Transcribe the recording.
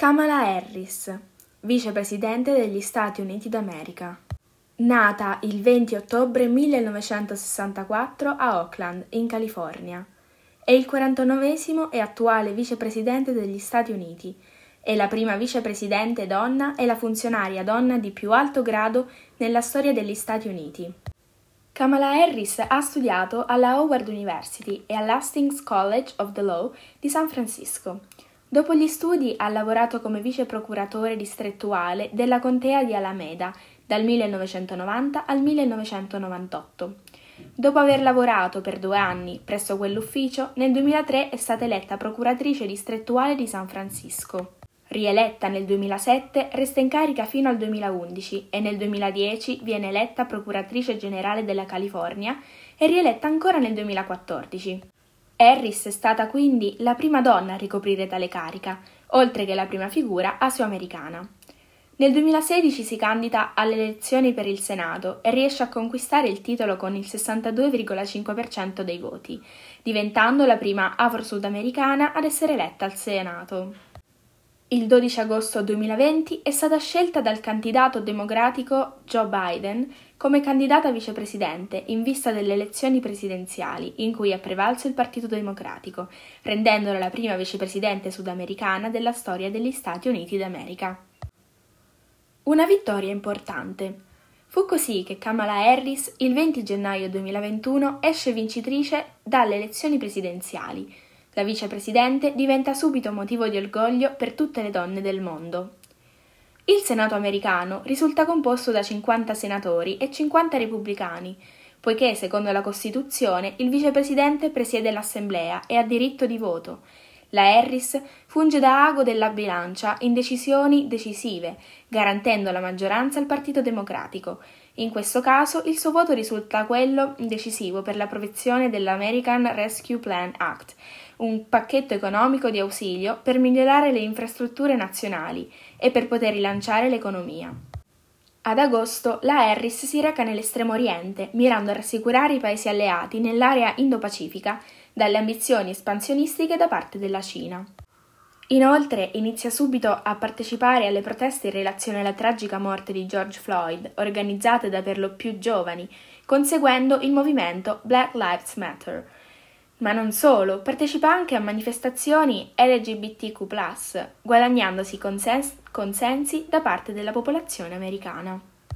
Kamala Harris, vicepresidente degli Stati Uniti d'America. Nata il 20 ottobre 1964 a Oakland, in California. È il 49 e attuale vicepresidente degli Stati Uniti. È la prima vicepresidente donna e la funzionaria donna di più alto grado nella storia degli Stati Uniti. Kamala Harris ha studiato alla Howard University e all'Hastings College of the Law di San Francisco. Dopo gli studi ha lavorato come vice procuratore distrettuale della contea di Alameda dal 1990 al 1998. Dopo aver lavorato per due anni presso quell'ufficio, nel 2003 è stata eletta procuratrice distrettuale di San Francisco. Rieletta nel 2007, resta in carica fino al 2011 e nel 2010 viene eletta procuratrice generale della California e rieletta ancora nel 2014. Harris è stata quindi la prima donna a ricoprire tale carica, oltre che la prima figura asioamericana. Nel 2016 si candida alle elezioni per il Senato e riesce a conquistare il titolo con il 62,5% dei voti, diventando la prima afro-sudamericana ad essere eletta al Senato. Il 12 agosto 2020 è stata scelta dal candidato democratico Joe Biden come candidata vicepresidente in vista delle elezioni presidenziali in cui ha prevalso il Partito Democratico, rendendola la prima vicepresidente sudamericana della storia degli Stati Uniti d'America. Una vittoria importante. Fu così che Kamala Harris il 20 gennaio 2021 esce vincitrice dalle elezioni presidenziali. La vicepresidente diventa subito motivo di orgoglio per tutte le donne del mondo. Il Senato americano risulta composto da 50 senatori e 50 repubblicani, poiché, secondo la Costituzione, il vicepresidente presiede l'Assemblea e ha diritto di voto. La Harris funge da ago della bilancia in decisioni decisive, garantendo la maggioranza al Partito Democratico. In questo caso il suo voto risulta quello decisivo per l'approvazione dell'American Rescue Plan Act, un pacchetto economico di ausilio per migliorare le infrastrutture nazionali e per poter rilanciare l'economia. Ad agosto la Harris si reca nell'estremo oriente, mirando a rassicurare i paesi alleati nell'area Indo-Pacifica dalle ambizioni espansionistiche da parte della Cina. Inoltre inizia subito a partecipare alle proteste in relazione alla tragica morte di George Floyd, organizzate da per lo più giovani, conseguendo il movimento Black Lives Matter, ma non solo, partecipa anche a manifestazioni LGBTQ, guadagnandosi consens- consensi da parte della popolazione americana.